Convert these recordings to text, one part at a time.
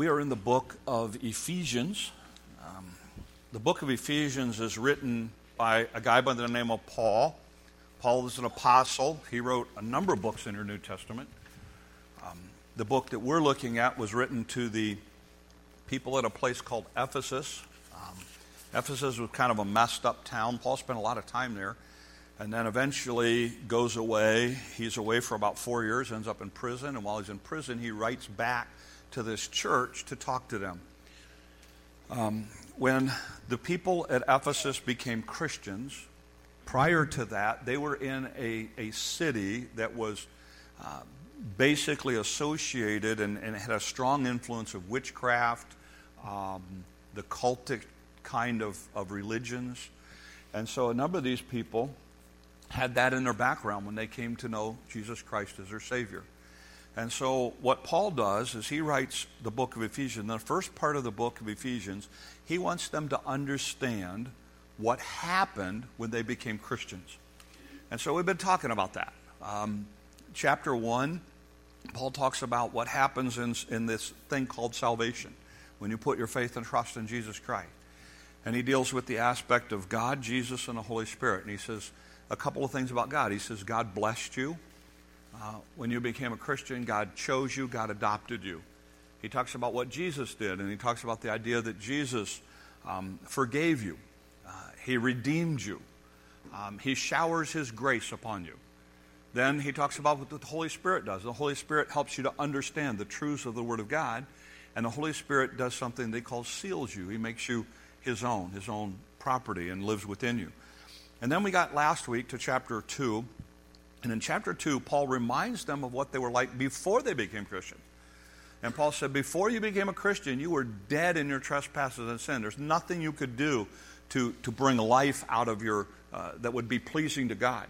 We are in the book of Ephesians. Um, the book of Ephesians is written by a guy by the name of Paul. Paul is an apostle. He wrote a number of books in your New Testament. Um, the book that we're looking at was written to the people at a place called Ephesus. Um, Ephesus was kind of a messed up town. Paul spent a lot of time there and then eventually goes away. He's away for about four years, ends up in prison, and while he's in prison, he writes back to this church to talk to them. Um, when the people at Ephesus became Christians, prior to that, they were in a, a city that was uh, basically associated and, and, had a strong influence of witchcraft, um, the cultic kind of, of religions. And so a number of these people had that in their background when they came to know Jesus Christ as their Savior. And so, what Paul does is he writes the book of Ephesians. The first part of the book of Ephesians, he wants them to understand what happened when they became Christians. And so, we've been talking about that. Um, chapter 1, Paul talks about what happens in, in this thing called salvation when you put your faith and trust in Jesus Christ. And he deals with the aspect of God, Jesus, and the Holy Spirit. And he says a couple of things about God. He says, God blessed you. Uh, when you became a Christian, God chose you, God adopted you. He talks about what Jesus did, and he talks about the idea that Jesus um, forgave you, uh, he redeemed you, um, he showers his grace upon you. Then he talks about what the Holy Spirit does. The Holy Spirit helps you to understand the truths of the Word of God, and the Holy Spirit does something they call seals you. He makes you his own, his own property, and lives within you. And then we got last week to chapter 2, and in chapter 2, Paul reminds them of what they were like before they became Christians. And Paul said, Before you became a Christian, you were dead in your trespasses and sin. There's nothing you could do to, to bring life out of your, uh, that would be pleasing to God.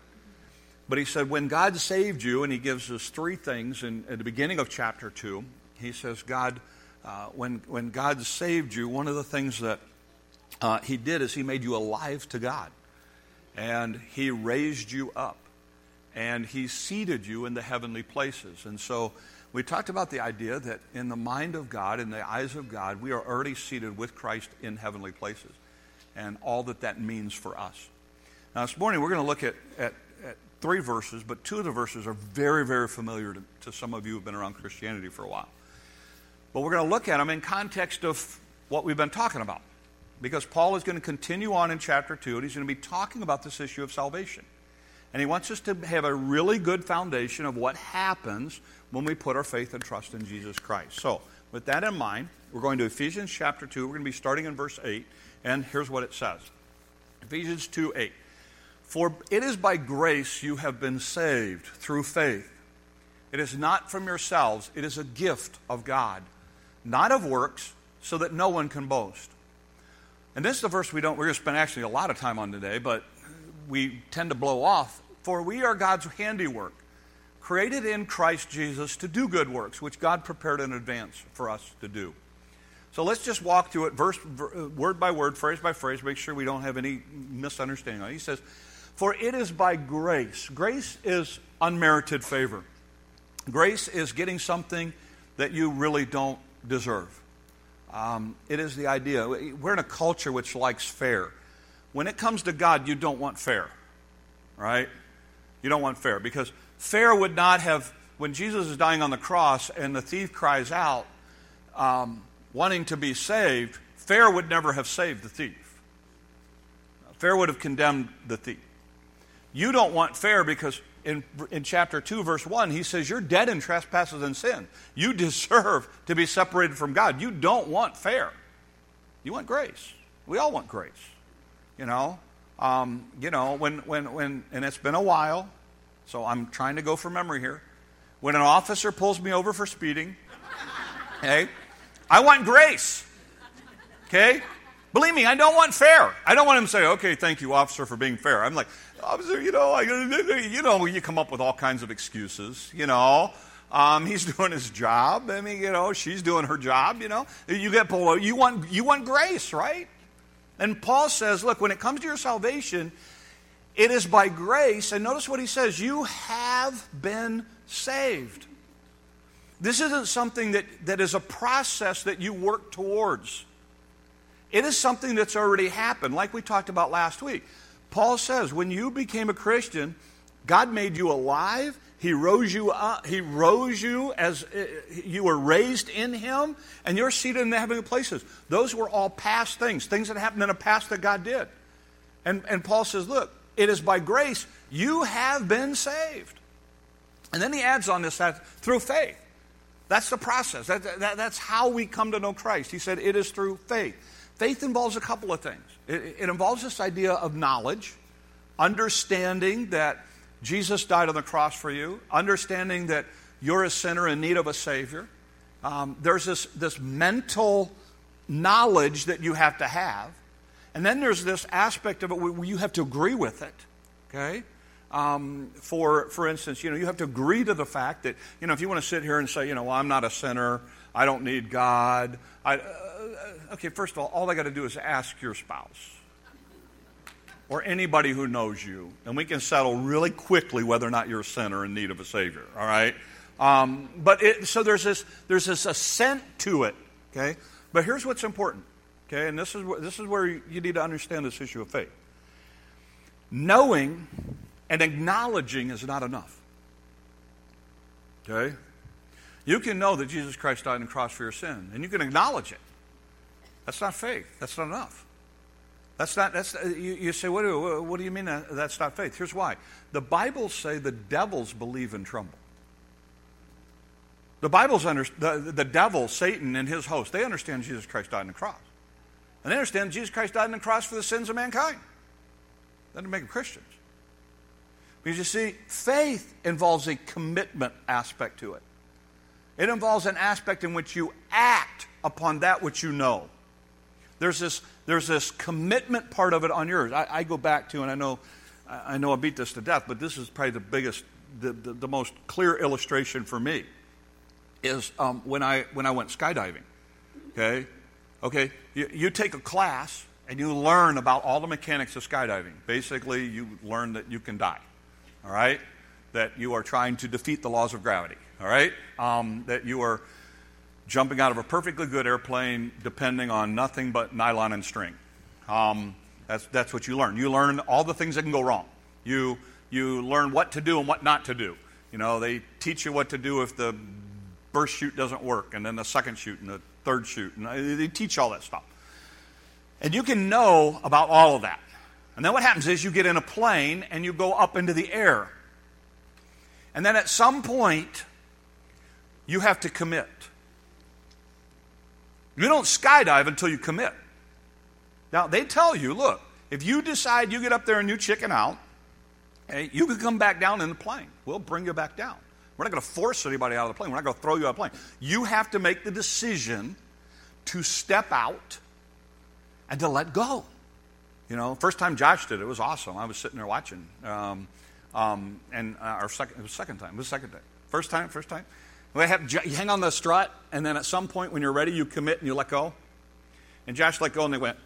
But he said, When God saved you, and he gives us three things in, the beginning of chapter 2, he says, God, uh, when, when God saved you, one of the things that uh, he did is he made you alive to God. And he raised you up and he seated you in the heavenly places. And so we talked about the idea that in the mind of God, in the eyes of God, we are already seated with Christ in heavenly places and all that that means for us. Now, this morning we're going to look at, at, at three verses, but two of the verses are very, very familiar to, to some of you who have been around Christianity for a while. But we're going to look at them in context of what we've been talking about. Because Paul is going to continue on in chapter 2, and he's going to be talking about this issue of salvation. And he wants us to have a really good foundation of what happens when we put our faith and trust in Jesus Christ. So, with that in mind, we're going to Ephesians chapter 2. We're going to be starting in verse 8. And here's what it says Ephesians 2 8. For it is by grace you have been saved through faith. It is not from yourselves, it is a gift of God, not of works, so that no one can boast. And this is the verse we don't, we're going to spend actually a lot of time on today, but we tend to blow off. For we are God's handiwork, created in Christ Jesus to do good works, which God prepared in advance for us to do. So let's just walk through it verse, word by word, phrase by phrase, make sure we don't have any misunderstanding. He says, For it is by grace. Grace is unmerited favor. Grace is getting something that you really don't deserve. Um, it is the idea. We're in a culture which likes fair. When it comes to God, you don't want fair, right? You don't want fair because fair would not have, when Jesus is dying on the cross and the thief cries out, um, wanting to be saved, fair would never have saved the thief. Fair would have condemned the thief. You don't want fair because in, in chapter 2, verse 1, he says, You're dead in trespasses and sin. You deserve to be separated from God. You don't want fair. You want grace. We all want grace. You know, um, you know, when, when, when, and it's been a while, so I'm trying to go from memory here. When an officer pulls me over for speeding, okay, I want grace. Okay? Believe me, I don't want fair. I don't want him to say, okay, thank you, officer, for being fair. I'm like, officer, you know, I, you know, you come up with all kinds of excuses, you know. Um, he's doing his job. I mean, you know, she's doing her job, you know. You get pulled over. You want, you want grace, right? And Paul says, look, when it comes to your salvation, it is by grace. And notice what he says you have been saved. This isn't something that, that is a process that you work towards. It is something that's already happened, like we talked about last week. Paul says, when you became a Christian, God made you alive. He rose you up. He rose you as uh, you were raised in Him, and you're seated in the heavenly places. Those were all past things, things that happened in the past that God did. And, and Paul says, look, it is by grace you have been saved. And then he adds on this that through faith. That's the process. That, that, that's how we come to know Christ. He said it is through faith. Faith involves a couple of things. It, it involves this idea of knowledge, understanding that Jesus died on the cross for you, understanding that you're a sinner in need of a Savior. Um, there's this, this mental knowledge that you have to have. And then there's this aspect of it where you have to agree with it. Okay? Um, for, for instance, you know, you have to agree to the fact that, you know, if you want to sit here and say, you know, well, I'm not a sinner, I don't need God, I, uh, okay, first of all, all I got to do is ask your spouse or anybody who knows you, and we can settle really quickly whether or not you're a sinner in need of a Savior, all right? Um, but it, so there's this, there's this assent to it, okay? But here's what's important, okay? And this is, this is where you need to understand this issue of faith. Knowing and acknowledging is not enough, okay? You can know that Jesus Christ died on the cross for your sin, and you can acknowledge it. That's not faith. That's not enough. That's not, that's, uh, you, you say, what do, what do you mean uh, that's not faith? Here's why. The Bibles say the devils believe and tremble. The Bible's under, the, the devil, Satan, and his host, they understand Jesus Christ died on the cross. And they understand Jesus Christ died on the cross for the sins of mankind. That doesn't make them Christians. Because you see, faith involves a commitment aspect to it. It involves an aspect in which you act upon that which you know. There's this, there's this commitment part of it on yours. I, I go back to, and I know, I know I beat this to death, but this is probably the biggest, the, the, the most clear illustration for me is um, when, I, when I went skydiving. Okay? Okay, you, you take a class and you learn about all the mechanics of skydiving. Basically, you learn that you can die. All right? That you are trying to defeat the laws of gravity. All right? Um, that you are jumping out of a perfectly good airplane depending on nothing but nylon and string. Um, that's, that's what you learn. You learn all the things that can go wrong. You, you learn what to do and what not to do. You know, they teach you what to do if the first chute doesn't work, and then the second chute, and the third chute. And they teach all that stuff. And you can know about all of that. And then what happens is you get in a plane and you go up into the air. And then at some point, you have to commit. You don't skydive until you commit. Now, they tell you, look, if you decide you get up there and you chicken out, you can come back down in the plane. We'll bring you back down. We're not going to force anybody out of the plane. We're not going to throw you out of the plane. You have to make the decision to step out and to let go. You know, first time Josh did it, it was awesome. I was sitting there watching. Um, um, and uh, our second, it was second time. It was second time. First time, first time. They have, you hang on the strut, and then at some point when you're ready, you commit and you let go. And Josh let go, and they went.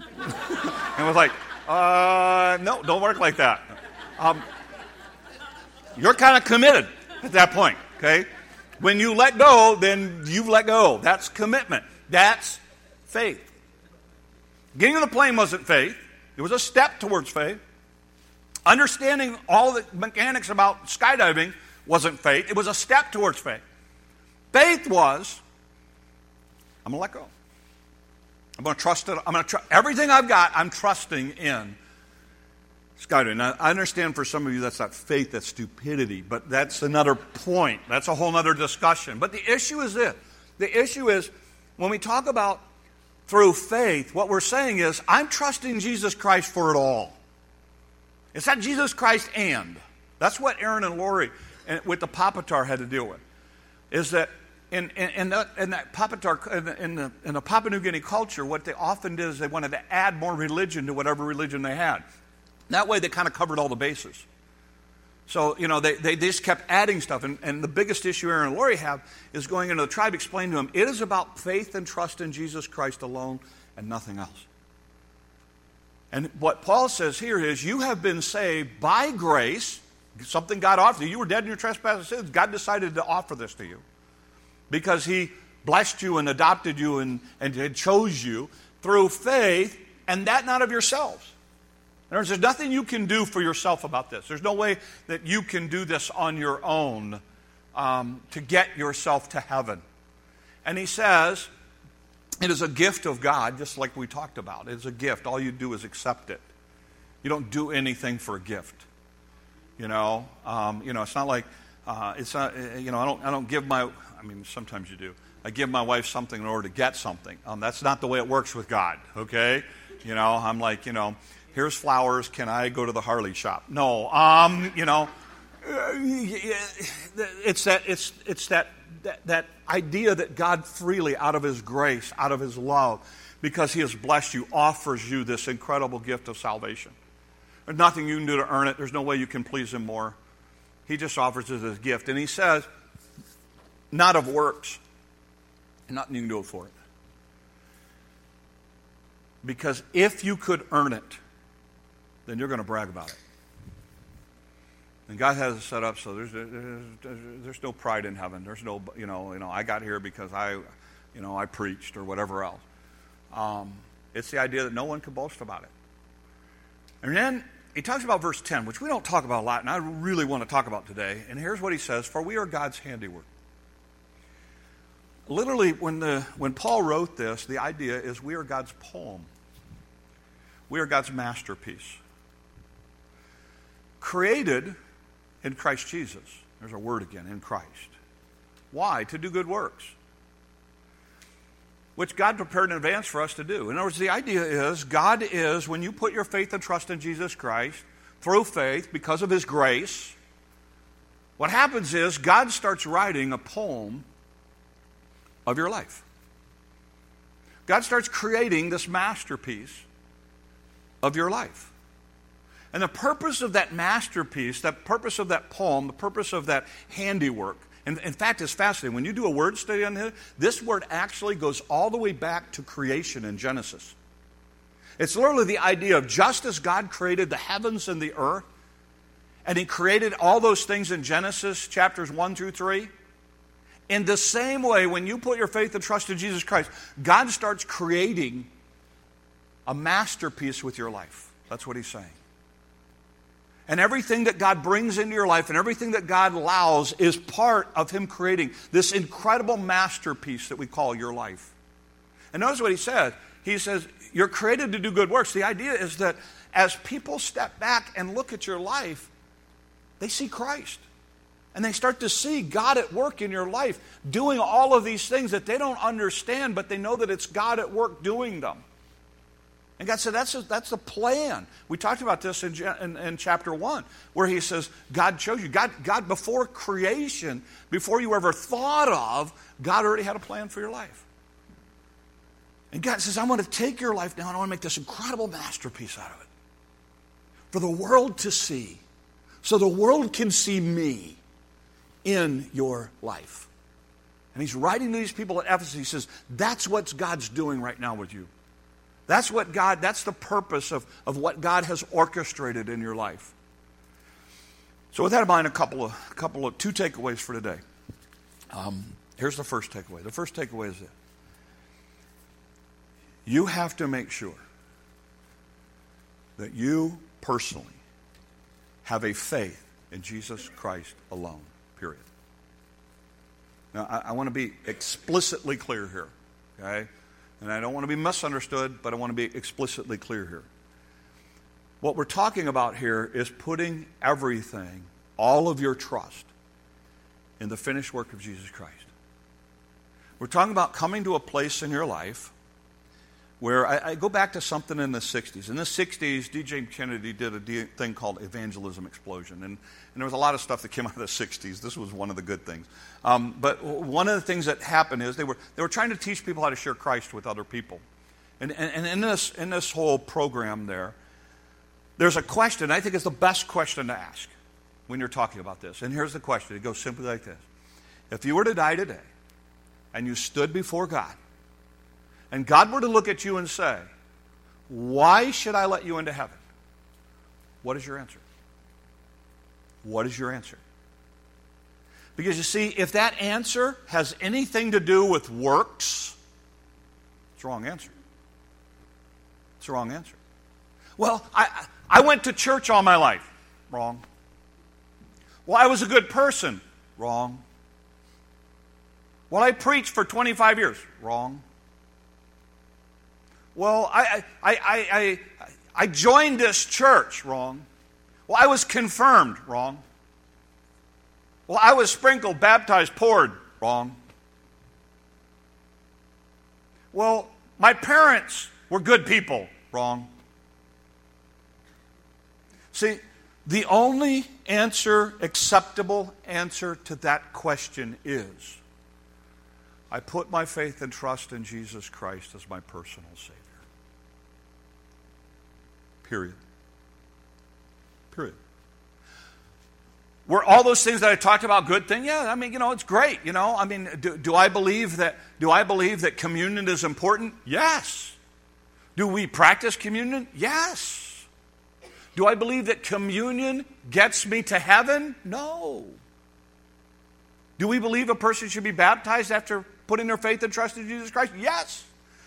and was like, uh, no, don't work like that. Um, you're kind of committed at that point, okay? When you let go, then you've let go. That's commitment. That's faith. Getting on the plane wasn't faith, it was a step towards faith. Understanding all the mechanics about skydiving wasn't faith, it was a step towards faith. Faith was, I'm going to let go. I'm going to trust it. I'm going to trust everything I've got, I'm trusting in skydiving. Now, I understand for some of you that's not faith, that's stupidity, but that's another point. That's a whole other discussion. But the issue is this the issue is when we talk about through faith, what we're saying is, I'm trusting Jesus Christ for it all. It's not Jesus Christ and. That's what Aaron and Lori with the Papatar had to deal with. Is that in, in, in, that, in that Papatar, in the, in, the, in the Papua New Guinea culture, what they often did is they wanted to add more religion to whatever religion they had. That way they kind of covered all the bases. So, you know, they, they, they just kept adding stuff. And, and the biggest issue Aaron and Lori have is going into the tribe, explain to them, it is about faith and trust in Jesus Christ alone and nothing else. And what Paul says here is, you have been saved by grace, something God offered you. You were dead in your trespasses sins. God decided to offer this to you. because He blessed you and adopted you and, and chose you through faith, and that not of yourselves. There's nothing you can do for yourself about this. There's no way that you can do this on your own um, to get yourself to heaven. And he says, it is a gift of God, just like we talked about. It's a gift. All you do is accept it. You don't do anything for a gift. You know, um, you know, it's not like uh, it's not. You know, I don't. I don't give my. I mean, sometimes you do. I give my wife something in order to get something. Um, that's not the way it works with God. Okay, you know, I'm like, you know, here's flowers. Can I go to the Harley shop? No. Um, you know, it's that. It's it's that that, that idea that God freely, out of His grace, out of His love, because He has blessed you, offers you this incredible gift of salvation. There's nothing you can do to earn it. There's no way you can please Him more. He just offers it as a gift. And He says, not of works. And nothing you can do for it. Because if you could earn it, then you're going to brag about it. And God has it set up so there's, there's, there's no pride in heaven. There's no, you know, you know, I got here because I, you know, I preached or whatever else. Um, it's the idea that no one can boast about it. And then he talks about verse 10, which we don't talk about a lot, and I really want to talk about today. And here's what he says For we are God's handiwork. Literally, when, the, when Paul wrote this, the idea is we are God's poem, we are God's masterpiece. Created in Christ Jesus. There's a word again, in Christ. Why? To do good works, which God prepared in advance for us to do. In other words, the idea is God is, when you put your faith and trust in Jesus Christ, through faith, because of His grace, what happens is God starts writing a poem of your life. God starts creating this masterpiece of your life. And the purpose of that masterpiece, that purpose of that poem, the purpose of that handiwork, and in fact, it's fascinating. When you do a word study on this, this word actually goes all the way back to creation in Genesis. It's literally the idea of just as God created the heavens and the earth, and He created all those things in Genesis chapters 1 through 3. In the same way, when you put your faith and trust in Jesus Christ, God starts creating a masterpiece with your life. That's what He's saying. And everything that God brings into your life and everything that God allows is part of Him creating this incredible masterpiece that we call your life. And notice what He said. He says, You're created to do good works. The idea is that as people step back and look at your life, they see Christ. And they start to see God at work in your life, doing all of these things that they don't understand, but they know that it's God at work doing them. And God said, that's a, that's the plan. We talked about this in, in, in, chapter 1, where he says, God chose you. God, God, before creation, before you ever thought of, God already had a plan for your life. And God says, I'm going to take your life now and I want to make this incredible masterpiece out of it for the world to see, so the world can see me in your life. And he's writing to these people at Ephesus. He says, That's what God's doing right now with you. That's what God, that's the purpose of, of what God has orchestrated in your life. So with that in mind, a couple of, a couple of two takeaways for today. Um, here's the first takeaway. The first takeaway is this. You have to make sure that you personally have a faith in Jesus Christ alone, period. Now, I, I want to be explicitly clear here, okay? And I don't want to be misunderstood, but I want to be explicitly clear here. What we're talking about here is putting everything, all of your trust, in the finished work of Jesus Christ. We're talking about coming to a place in your life where I, I, go back to something in the 60s. In the 60s, D.J. Kennedy did a thing called Evangelism Explosion. And, and, there was a lot of stuff that came out of the 60s. This was one of the good things. Um, but one of the things that happened is they were, they were trying to teach people how to share Christ with other people. And, and, and in, this, in this whole program there, there's a question, I think is the best question to ask when you're talking about this. And here's the question it goes simply like this If you were to die today and you stood before God, and God were to look at you and say, Why should I let you into heaven? What is your answer? What is your answer? Because you see, if that answer has anything to do with works, it's the wrong answer. It's the wrong answer. Well, I, I went to church all my life. Wrong. Well, I was a good person. Wrong. Well, I preached for 25 years. Wrong. Well, I, I, I, I, I joined this church. Wrong. Well, I was confirmed. Wrong. Well, I was sprinkled, baptized, poured. Wrong. Well, my parents were good people. Wrong. See, the only answer, acceptable answer to that question is I put my faith and trust in Jesus Christ as my personal Savior. Period. Period. Were all those things that I talked about good thing? Yeah, I mean, you know, it's great. You know, I mean, do, do I believe that do I believe that communion is important? Yes. Do we practice communion? Yes. Do I believe that communion gets me to heaven? No. Do we believe a person should be baptized after putting their faith and trust in Jesus Christ? Yes.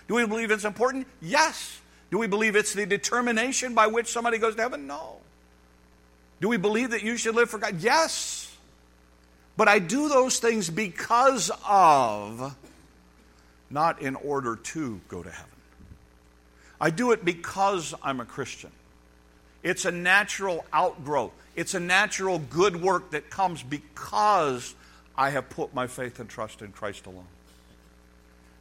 Do we believe it's important? Yes. Do we believe it's the determination by which somebody goes to heaven? No. Do we believe that you should live for God? Yes. But I do those things because of, not in order to go to heaven. I do it because I'm a Christian. It's a natural outgrowth. It's a natural good work that comes because I have put my faith and trust in Christ alone.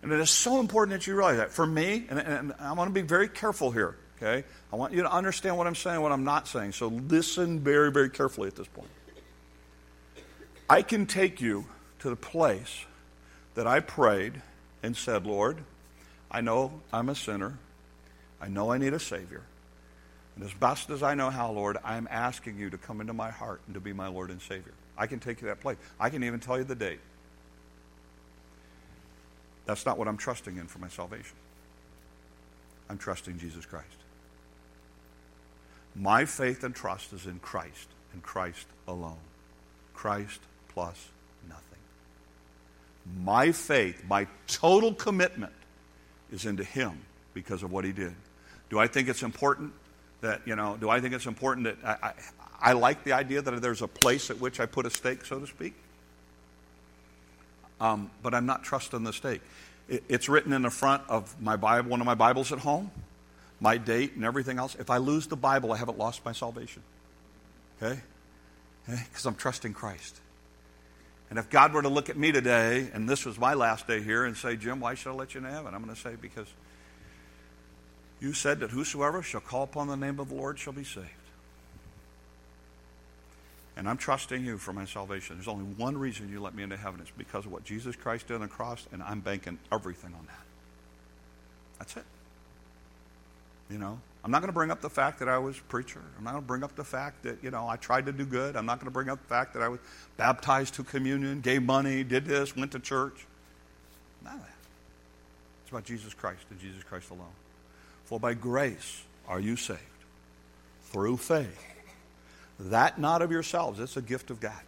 And it is so important that you realize that. For me, and, and I want to be very careful here, okay? I want you to understand what I'm saying, what I'm not saying. So listen very, very carefully at this point. I can take you to the place that I prayed and said, Lord, I know I'm a sinner. I know I need a Savior. And as best as I know how, Lord, I'm asking you to come into my heart and to be my Lord and Savior. I can take you that place. I can even tell you the date. That's not what I'm trusting in for my salvation. I'm trusting Jesus Christ. My faith and trust is in Christ and Christ alone. Christ plus nothing. My faith, my total commitment is into Him because of what He did. Do I think it's important that, you know, do I think it's important that I, I, I like the idea that there's a place at which I put a stake, so to speak? Um, but I'm not trusting the stake. It, it's written in the front of my Bible, one of my Bibles at home, my date and everything else. If I lose the Bible, I haven't lost my salvation. Okay? Because I'm trusting Christ. And if God were to look at me today, and this was my last day here, and say, Jim, why should I let you in heaven? I'm going to say, because you said that whosoever shall call upon the name of the Lord shall be saved. And I'm trusting you for my salvation. There's only one reason you let me into heaven. It's because of what Jesus Christ did on the cross, and I'm banking everything on that. That's it. You know, I'm not going to bring up the fact that I was a preacher. I'm not going to bring up the fact that, you know, I tried to do good. I'm not going to bring up the fact that I was baptized to communion, gave money, did this, went to church. None of that. It's about Jesus Christ and Jesus Christ alone. For by grace are you saved through faith that not of yourselves, it's a gift of God.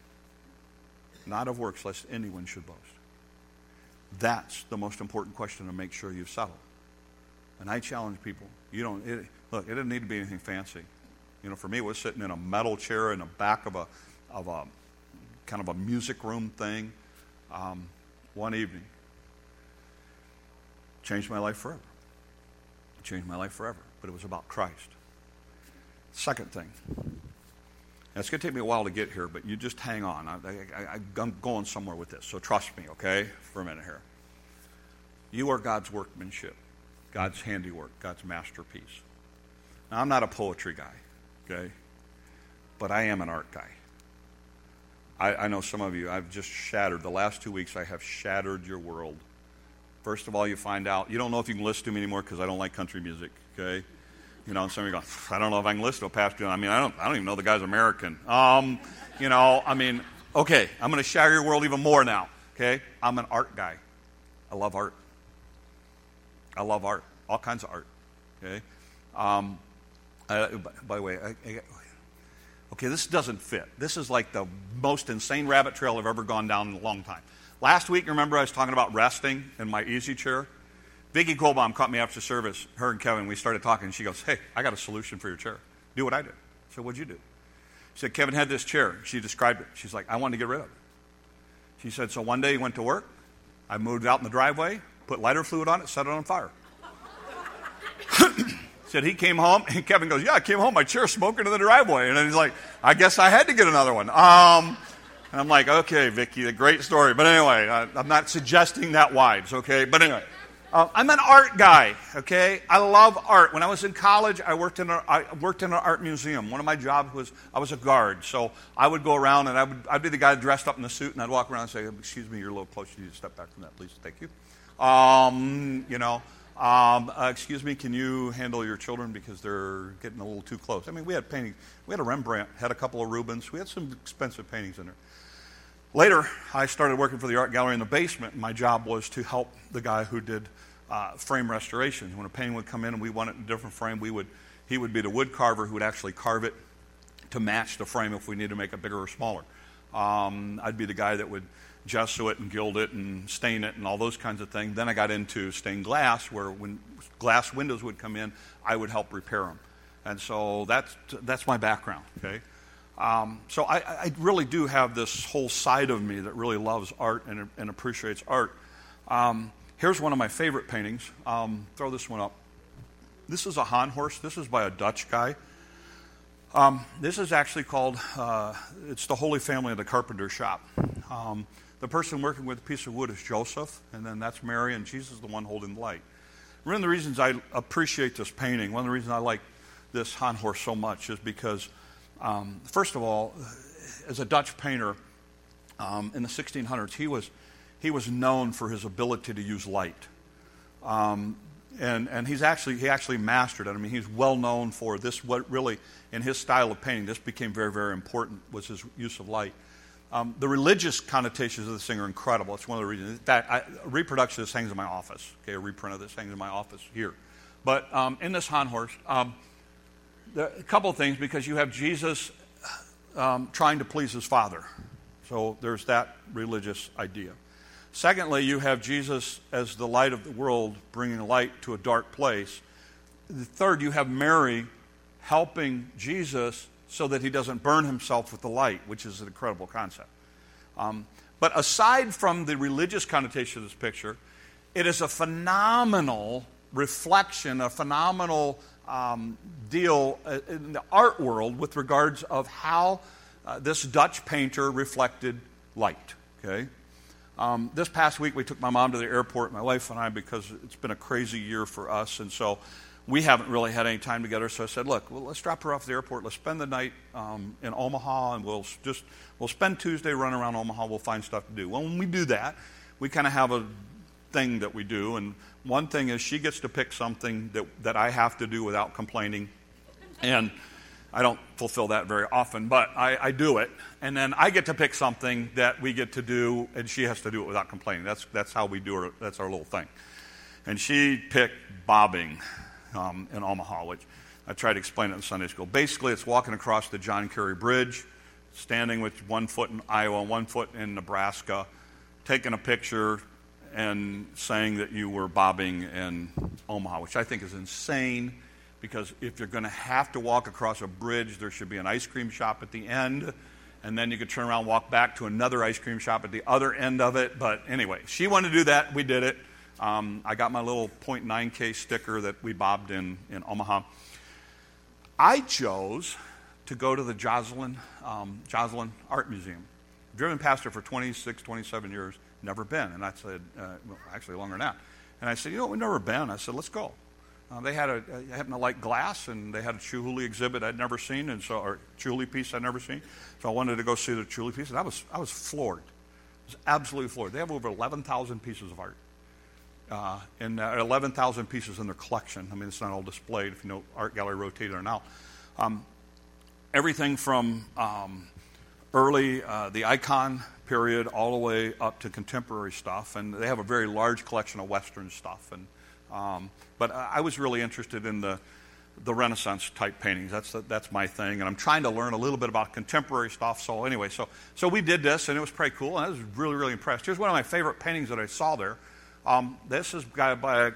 Not of works, lest anyone should boast. That's the most important question to make sure you've settled. And I challenge people. You don't it, look. It doesn't need to be anything fancy. You know, for me, it was sitting in a metal chair in the back of a of a kind of a music room thing um, one evening. Changed my life forever. changed my life forever. But it was about Christ. Second thing, now, it's going to take me a while to get here, but you just hang on. I, am going somewhere with this, so trust me, okay, for a minute here. You are God's workmanship, God's handiwork, God's masterpiece. Now, I'm not a poetry guy, okay, but I am an art guy. I, I know some of you, I've just shattered. The last two weeks, I have shattered your world. First of all, you find out, you don't know if you can listen to me anymore because I don't like country music, okay? You know, some of you go, I don't know if I can listen to a pastor. I mean, I don't, I don't even know the guy's American. Um, you know, I mean, okay, I'm going to shatter your world even more now. Okay, I'm an art guy. I love art. I love art, all kinds of art. Okay. Um, by, by, the way, I, I, Okay, this doesn't fit. This is like the most insane rabbit trail I've ever gone down in a long time. Last week, remember I was talking about resting in my easy chair? Vicki Colbaum caught me after service, her and Kevin, we started talking, she goes, Hey, I got a solution for your chair. Do what I did. I said, What'd you do? She said, Kevin had this chair. She described it. She's like, I wanted to get rid of it. She said, So one day he went to work. I moved out in the driveway, put lighter fluid on it, set it on fire. said he came home, and Kevin goes, Yeah, I came home, my chair's smoking in the driveway. And then he's like, I guess I had to get another one. Um, and I'm like, Okay, Vicki, a great story. But anyway, I, I'm not suggesting that wives, okay? But anyway. Uh, I'm an art guy, okay? I love art. When I was in college, I worked in, a, I worked in an art museum. One of my jobs was I was a guard. So I would go around and I would, I'd be the guy dressed up in the suit and I'd walk around and say, Excuse me, you're a little close. You need to step back from that, please. Thank you. Um, you know, um, uh, excuse me, can you handle your children because they're getting a little too close? I mean, we had paintings. We had a Rembrandt, had a couple of Rubens. We had some expensive paintings in there. Later, I started working for the art gallery in the basement, and my job was to help the guy who did uh, frame restorations. When a painting would come in and we wanted a different frame, we would, he would be the wood carver who would actually carve it to match the frame if we needed to make it bigger or smaller. Um, I'd be the guy that would gesso it and gild it and stain it and all those kinds of things. Then I got into stained glass, where when glass windows would come in, I would help repair them. And so that's, that's my background, okay? Um, so I, I, really do have this whole side of me that really loves art and, and appreciates art. Um, here's one of my favorite paintings. Um, throw this one up. This is a Honthorst. This is by a Dutch guy. Um, this is actually called, uh, it's the Holy Family of the Carpenter Shop. Um, the person working with a piece of wood is Joseph, and then that's Mary, and Jesus the one holding the light. One of the reasons I appreciate this painting, one of the reasons I like this Honthorst so much is because um, first of all, as a Dutch painter um, in the 1600s, he was, he was known for his ability to use light. Um, and, and he's actually, he actually mastered it. I mean, he's well known for this, what really, in his style of painting, this became very, very important, was his use of light. Um, the religious connotations of this thing are incredible. It's one of the reasons. That I, a reproduction of this hangs in my office. Okay, a reprint of this hangs in my office here. But um, in this Han um, a couple of things because you have Jesus um, trying to please his Father. So there's that religious idea. Secondly, you have Jesus as the light of the world bringing light to a dark place. The third, you have Mary helping Jesus so that he doesn't burn himself with the light, which is an incredible concept. Um, but aside from the religious connotation of this picture, it is a phenomenal reflection, a phenomenal um, deal uh, in the art world with regards of how uh, this Dutch painter reflected light. Okay, um, this past week we took my mom to the airport, my wife and I, because it's been a crazy year for us, and so we haven't really had any time together. So I said, "Look, well, let's drop her off at the airport. Let's spend the night um, in Omaha, and we'll just we'll spend Tuesday running around Omaha. We'll find stuff to do." Well, when we do that, we kind of have a thing that we do, and one thing is she gets to pick something that, that I have to do without complaining. And I don't fulfill that very often, but I, I, do it. And then I get to pick something that we get to do, and she has to do it without complaining. That's, that's how we do it. That's our little thing. And she picked bobbing um, in Omaha, which I tried to explain it in Sunday school. Basically, it's walking across the John Kerry Bridge, standing with one foot in Iowa, one foot in Nebraska, taking a picture, and saying that you were bobbing in Omaha, which I think is insane because if you're going to have to walk across a bridge, there should be an ice cream shop at the end, and then you could turn around and walk back to another ice cream shop at the other end of it. But anyway, she wanted to do that. We did it. Um, I got my little 0.9K sticker that we bobbed in, in Omaha. I chose to go to the Joslyn, um, Joslyn Art Museum. Driven past it for 26, 27 years never been. And I said, uh, well, actually longer than that. And I said, you know, we've never been. I said, let's go. Uh, they had a, I happen to like glass, and they had a Chihuly exhibit I'd never seen, and so or Chihuly piece I'd never seen. So I wanted to go see the Chihuly piece, and I was I was floored. I was absolutely floored. They have over 11,000 pieces of art, uh, and uh, 11,000 pieces in their collection. I mean, it's not all displayed. If you know art gallery rotated or not. um, everything from um, early uh, the icon period all the way up to contemporary stuff, and they have a very large collection of Western stuff. And um, but I was really interested in the the Renaissance type paintings. That's the, that's my thing, and I'm trying to learn a little bit about contemporary stuff. So anyway, so so we did this, and it was pretty cool. And I was really really impressed. Here's one of my favorite paintings that I saw there. Um, this is by, by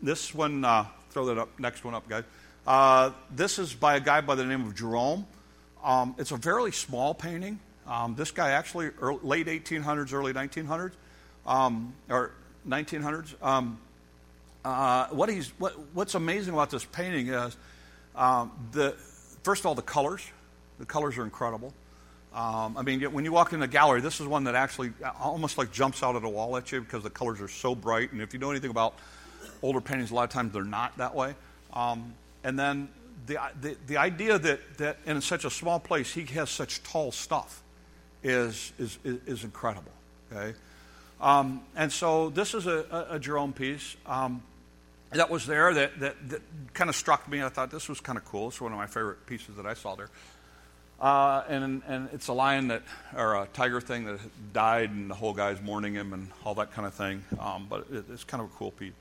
this one. Uh, throw that up. Next one up, guys. Uh, this is by a guy by the name of Gérôme. Um, it's a fairly small painting. Um, this guy actually early, late 1800s, early 1900s, um, or 1900s. Um, uh, what he's, what, what's amazing about this painting is um, the, first of all, the colors. The colors are incredible. Um, I mean, when you walk in the gallery, this is one that actually almost like jumps out of the wall at you because the colors are so bright. And if you know anything about older paintings, a lot of times they're not that way. And then the, the, idea that, that in such a small place he has such tall stuff is, is, is, incredible. Okay? Um, and so this is a, a, a Gérôme piece um, that was there that, that, that kind of struck me. I thought this was kind of cool. It's one of my favorite pieces that I saw there. Uh, and, and it's a lion that, or a tiger thing that died, and the whole guy's mourning him and all that kind of thing. Um, but it, it's kind of a cool piece.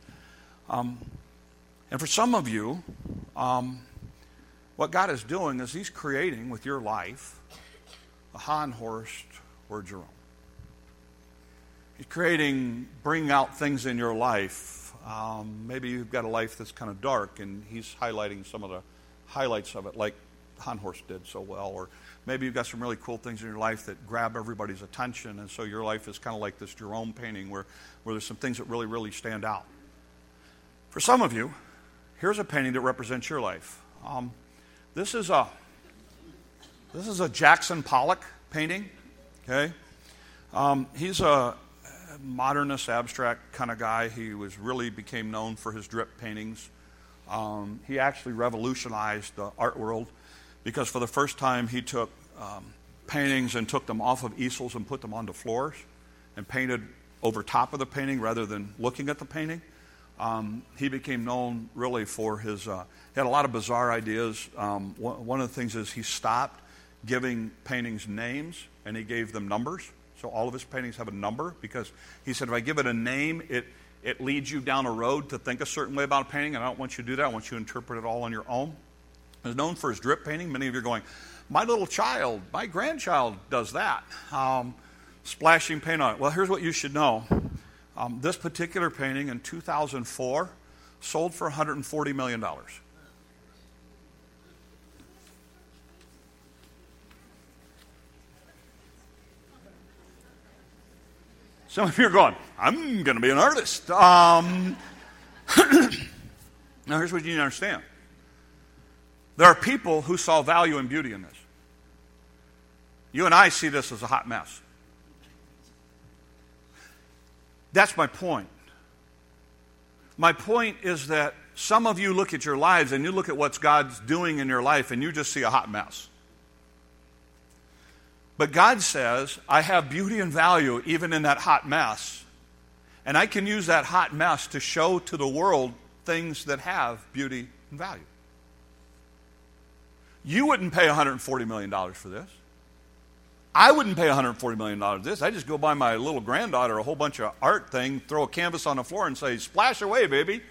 Um, and for some of you, um, what God is doing is He's creating with your life a Horst or Gérôme. He's creating, bringing out things in your life. Um, maybe you've got a life that's kind of dark, and He's highlighting some of the highlights of it, like Horst did so well. Or maybe you've got some really cool things in your life that grab everybody's attention, and so your life is kind of like this Gérôme painting where, where there's some things that really, really stand out. For some of you, here's a painting that represents your life. Um, this is a this is a Jackson Pollock painting. Okay, um, he's a modernist, abstract kind of guy. He was really became known for his drip paintings. Um, he actually revolutionized the art world because for the first time he took um, paintings and took them off of easels and put them onto floors and painted over top of the painting rather than looking at the painting. Um, he became known really for his, uh, he had a lot of bizarre ideas. Um, one, of the things is he stopped giving paintings names and he gave them numbers. So all of his paintings have a number because he said, if I give it a name, it, it leads you down a road to think a certain way about a painting, and I don't want you to do that. I want you to interpret it all on your own. He's known for his drip painting. Many of you are going, my little child, my grandchild does that. Um, splashing paint on it. Well, here's what you should know um, this particular painting in 2004 sold for $140 million. Some of you are going, I'm going to be an artist. Um, now, here's what you need to understand there are people who saw value and beauty in this. You and I see this as a hot mess. That's my point. My point is that some of you look at your lives and you look at what God's doing in your life and you just see a hot mess. But God says, I have beauty and value even in that hot mess. And I can use that hot mess to show to the world things that have beauty and value. You wouldn't pay $140 million for this. I wouldn't pay $140 million for this. I just go buy my little granddaughter a whole bunch of art thing, throw a canvas on the floor, and say, splash away, baby.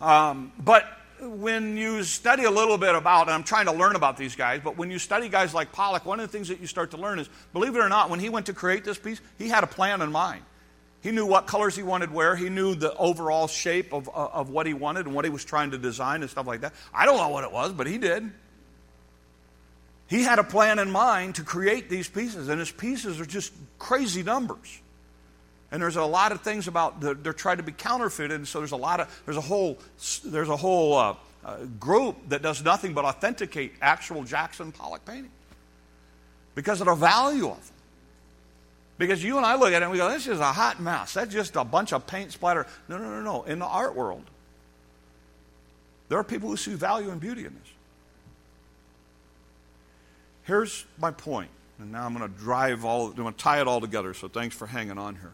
Um, but when you study a little bit about, and I'm trying to learn about these guys, but when you study guys like Pollock, one of the things that you start to learn is, believe it or not, when he went to create this piece, he had a plan in mind. He knew what colors he wanted where. He knew the overall shape of, of what he wanted and what he was trying to design and stuff like that. I don't know what it was, but he did. He had a plan in mind to create these pieces, and his pieces are just crazy numbers. And there's a lot of things about the, they're trying to be counterfeited, and so there's a lot of there's a whole there's a whole uh, uh, group that does nothing but authenticate actual Jackson Pollock painting because of the value of them. Because you and I look at it and we go, this is a hot mess. That's just a bunch of paint splatter. No, no, no, no. In the art world, there are people who see value and beauty in this. Here's my point, and now I'm going to drive all, I'm going to tie it all together, so thanks for hanging on here.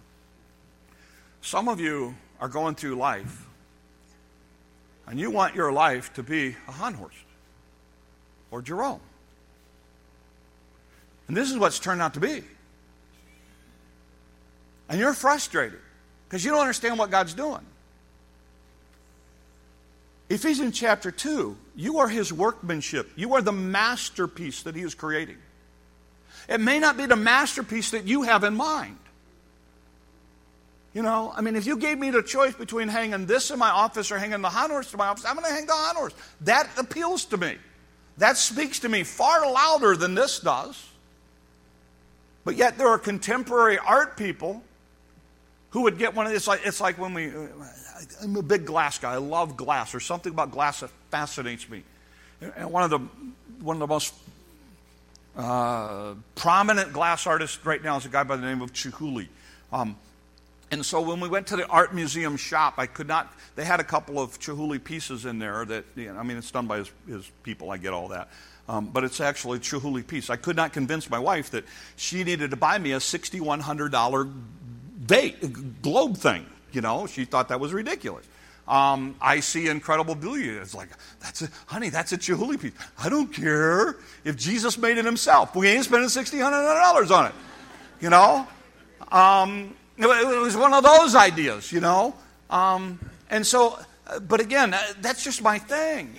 Some of you are going through life, and you want your life to be a Honthorst or Gérôme. And this is what's turned out to be. And you're frustrated because you don't understand what God's doing. Ephesians chapter 2, you are his workmanship. You are the masterpiece that he is creating. It may not be the masterpiece that you have in mind. You know, I mean, if you gave me the choice between hanging this in my office or hanging the Honthorst in my office, I'm going to hang the Honthorst. That appeals to me. That speaks to me far louder than this does. But yet, there are contemporary art people who would get one of these. Like, it's like when we, I'm a big glass guy. I love glass. There's something about glass that fascinates me. And one of the, one of the most uh, prominent glass artists right now is a guy by the name of Chihuly. Um, and so when we went to the art museum shop, I could not, they had a couple of Chihuly pieces in there that, you know, I mean, it's done by his, his people, I get all that. Um, but it's actually a Chihuly piece. I could not convince my wife that she needed to buy me a $6,100 bait, globe thing. You know, she thought that was ridiculous. Um, I see incredible beauty. It's like, that's a, honey, that's a Chihuly piece. I don't care if Jesus made it himself. We ain't spending $1,600 on it. You know? Um, it was one of those ideas, you know? Um, and so, uh, but again, uh, that's just my thing.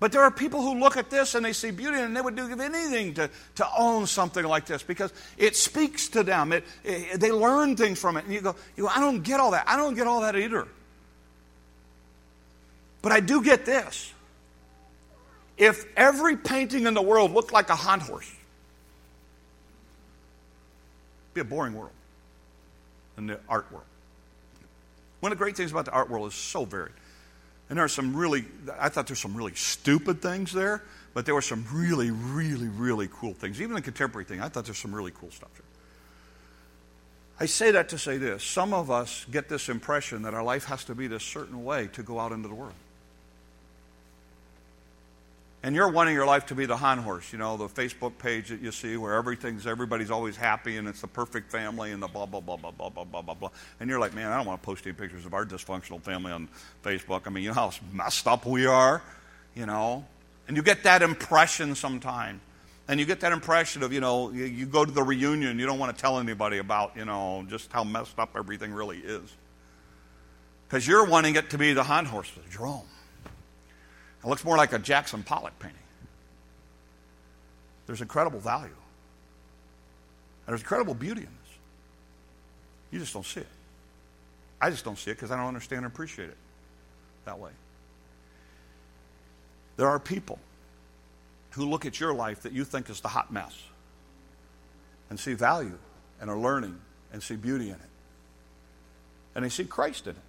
But there are people who look at this and they see beauty and they would do anything to, to own something like this because it speaks to them. It, it, they learn things from it. And you go, you go, I don't get all that. I don't get all that either. But I do get this. If every painting in the world looked like a Honthorst, it'd be a boring world in the art world. One of the great things about the art world is so varied. And there are some really, I thought there's some really stupid things there, but there were some really, really, really cool things. Even the contemporary thing, I thought there's some really cool stuff there. I say that to say this. Some of us get this impression that our life has to be this certain way to go out into the world and you're wanting your life to be the Honthorst, you know, the Facebook page that you see where everything's everybody's always happy and it's the perfect family and the blah blah blah blah blah blah blah blah blah. And you're like, man, I don't want to post any pictures of our dysfunctional family on Facebook. I mean, you know how messed up we are, you know. And you get that impression sometimes. And you get that impression of, you know, you, go to the reunion, you don't want to tell anybody about, you know, just how messed up everything really is. Because you're wanting it to be the Hahn horse, Gérôme. It looks more like a Jackson Pollock painting. There's incredible value. And there's incredible beauty in this. You just don't see it. I just don't see it because I don't understand and appreciate it that way. There are people who look at your life that you think is the hot mess and see value and are learning and see beauty in it. And they see Christ in it.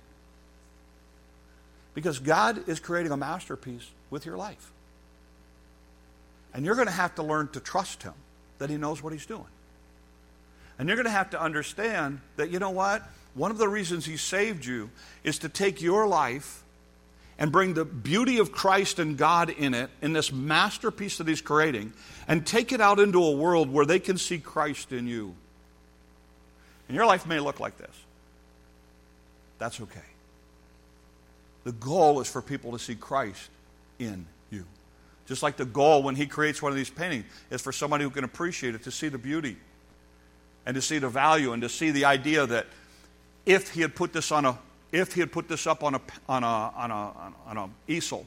Because God is creating a masterpiece with your life. And you're going to have to learn to trust Him that He knows what He's doing. And you're going to have to understand that, you know what? One of the reasons He saved you is to take your life and bring the beauty of Christ and God in it, in this masterpiece that He's creating, and take it out into a world where they can see Christ in you. And your life may look like this. That's okay. The goal is for people to see Christ in you. Just like the goal when he creates one of these paintings is for somebody who can appreciate it to see the beauty and to see the value and to see the idea that if he had put this on a if he had put this up on a on a on a on a easel,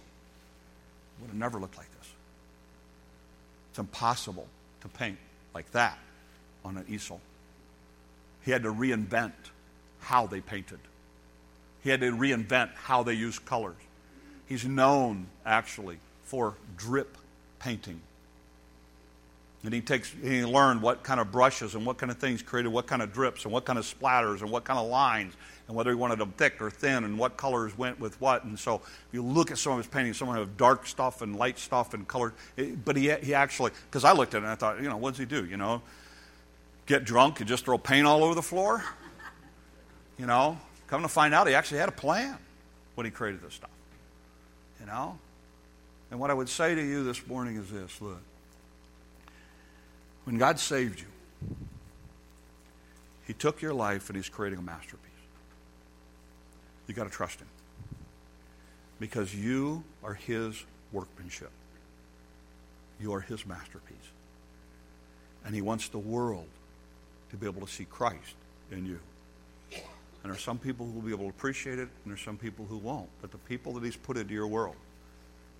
would have never looked like this. It's impossible to paint like that on an easel. He had to reinvent how they painted. He had to reinvent how they use colors. He's known, actually, for drip painting. And he takes he learned what kind of brushes and what kind of things created what kind of drips and what kind of splatters and what kind of lines and whether he wanted them thick or thin and what colors went with what. And so if you look at some of his paintings, some have dark stuff and light stuff and color. But he, he actually, because I looked at it and I thought, you know, what does he do? You know, get drunk and just throw paint all over the floor? You know, Come to find out, he actually had a plan when he created this stuff. You know? And what I would say to you this morning is this look, when God saved you, he took your life and he's creating a masterpiece. You've got to trust him. Because you are his workmanship. You are his masterpiece. And he wants the world to be able to see Christ in you. And there are some people who will be able to appreciate it, and there are some people who won't. But the people that He's put into your world,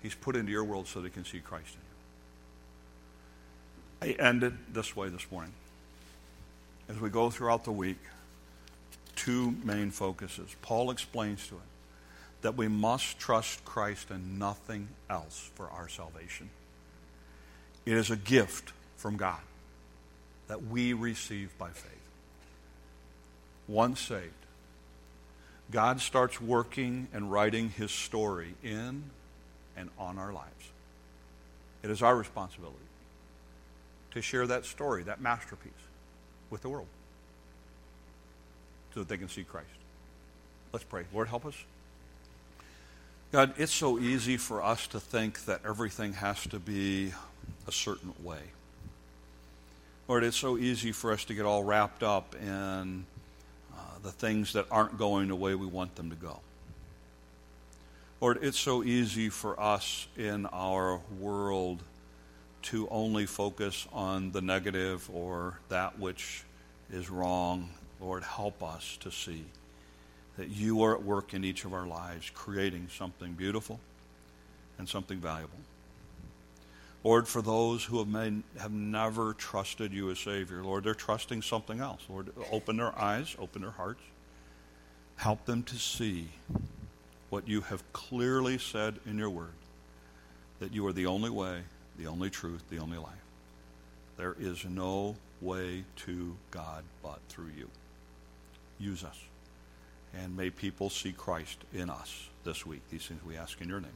He's put into your world so they can see Christ in you. I end it this way this morning. As we go throughout the week, two main focuses. Paul explains to it that we must trust Christ and nothing else for our salvation. It is a gift from God that we receive by faith. Once saved, God starts working and writing his story in and on our lives. It is our responsibility to share that story, that masterpiece, with the world so that they can see Christ. Let's pray. Lord, help us. God, it's so easy for us to think that everything has to be a certain way. Lord, it's so easy for us to get all wrapped up in the things that aren't going the way we want them to go. Lord, it's so easy for us in our world to only focus on the negative or that which is wrong. Lord, help us to see that you are at work in each of our lives, creating something beautiful and something valuable. Lord, for those who have, made, have never trusted you as Savior, Lord, they're trusting something else. Lord, open their eyes, open their hearts. Help them to see what you have clearly said in your word that you are the only way, the only truth, the only life. There is no way to God but through you. Use us. And may people see Christ in us this week. These things we ask in your name.